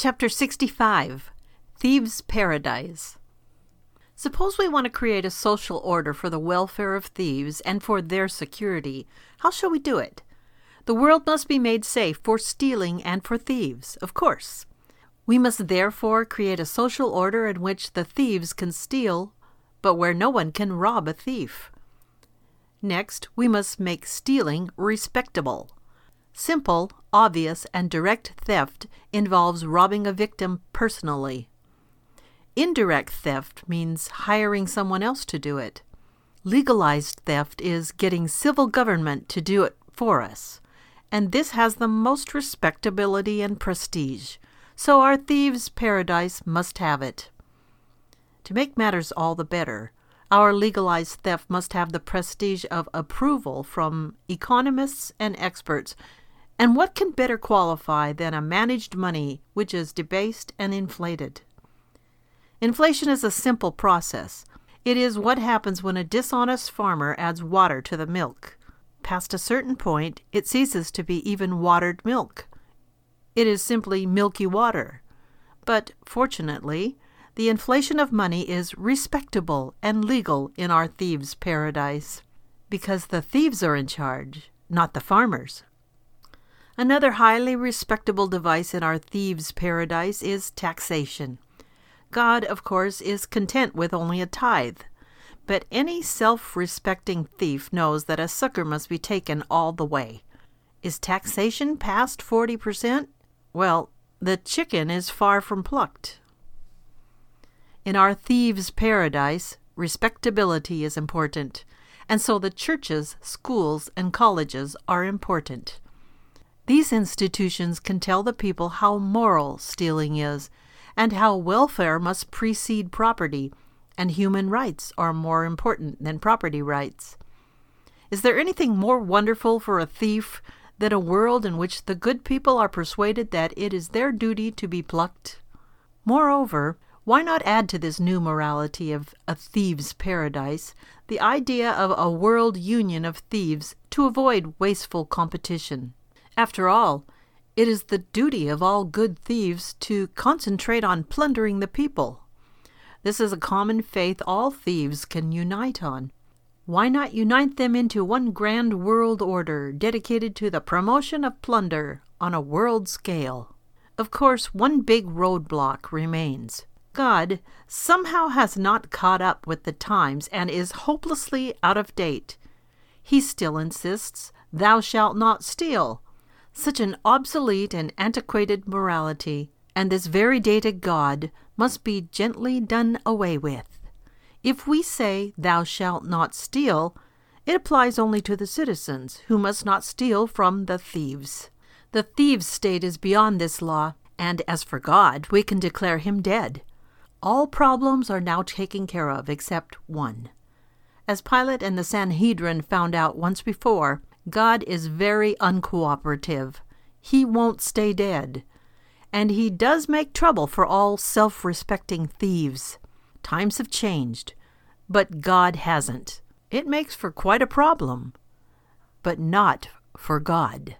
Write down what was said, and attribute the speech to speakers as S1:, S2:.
S1: Chapter 65 Thieves' Paradise. Suppose we want to create a social order for the welfare of thieves and for their security. How shall we do it? The world must be made safe for stealing and for thieves, of course. We must therefore create a social order in which the thieves can steal, but where no one can rob a thief. Next, we must make stealing respectable. Simple, obvious, and direct theft involves robbing a victim personally. Indirect theft means hiring someone else to do it. Legalized theft is getting civil government to do it for us, and this has the most respectability and prestige, so our thieves' paradise must have it. To make matters all the better, our legalized theft must have the prestige of approval from economists and experts and what can better qualify than a managed money which is debased and inflated? Inflation is a simple process. It is what happens when a dishonest farmer adds water to the milk. Past a certain point, it ceases to be even watered milk. It is simply milky water. But fortunately, the inflation of money is respectable and legal in our thieves' paradise because the thieves are in charge, not the farmers. Another highly respectable device in our thieves' paradise is taxation. God, of course, is content with only a tithe, but any self respecting thief knows that a sucker must be taken all the way. Is taxation past 40%? Well, the chicken is far from plucked. In our thieves' paradise, respectability is important, and so the churches, schools, and colleges are important. These institutions can tell the people how moral stealing is, and how welfare must precede property, and human rights are more important than property rights. Is there anything more wonderful for a thief than a world in which the good people are persuaded that it is their duty to be plucked? Moreover, why not add to this new morality of a thief's paradise the idea of a world union of thieves to avoid wasteful competition? After all, it is the duty of all good thieves to concentrate on plundering the people. This is a common faith all thieves can unite on. Why not unite them into one grand world order dedicated to the promotion of plunder on a world scale? Of course, one big roadblock remains. God somehow has not caught up with the times and is hopelessly out of date. He still insists, Thou shalt not steal, such an obsolete and antiquated morality, and this very dated God, must be gently done away with. If we say, Thou shalt not steal, it applies only to the citizens, who must not steal from the thieves. The thieves' state is beyond this law, and as for God, we can declare him dead. All problems are now taken care of except one. As Pilate and the Sanhedrin found out once before, God is very uncooperative. He won't stay dead. And he does make trouble for all self respecting thieves. Times have changed, but God hasn't. It makes for quite a problem, but not for God.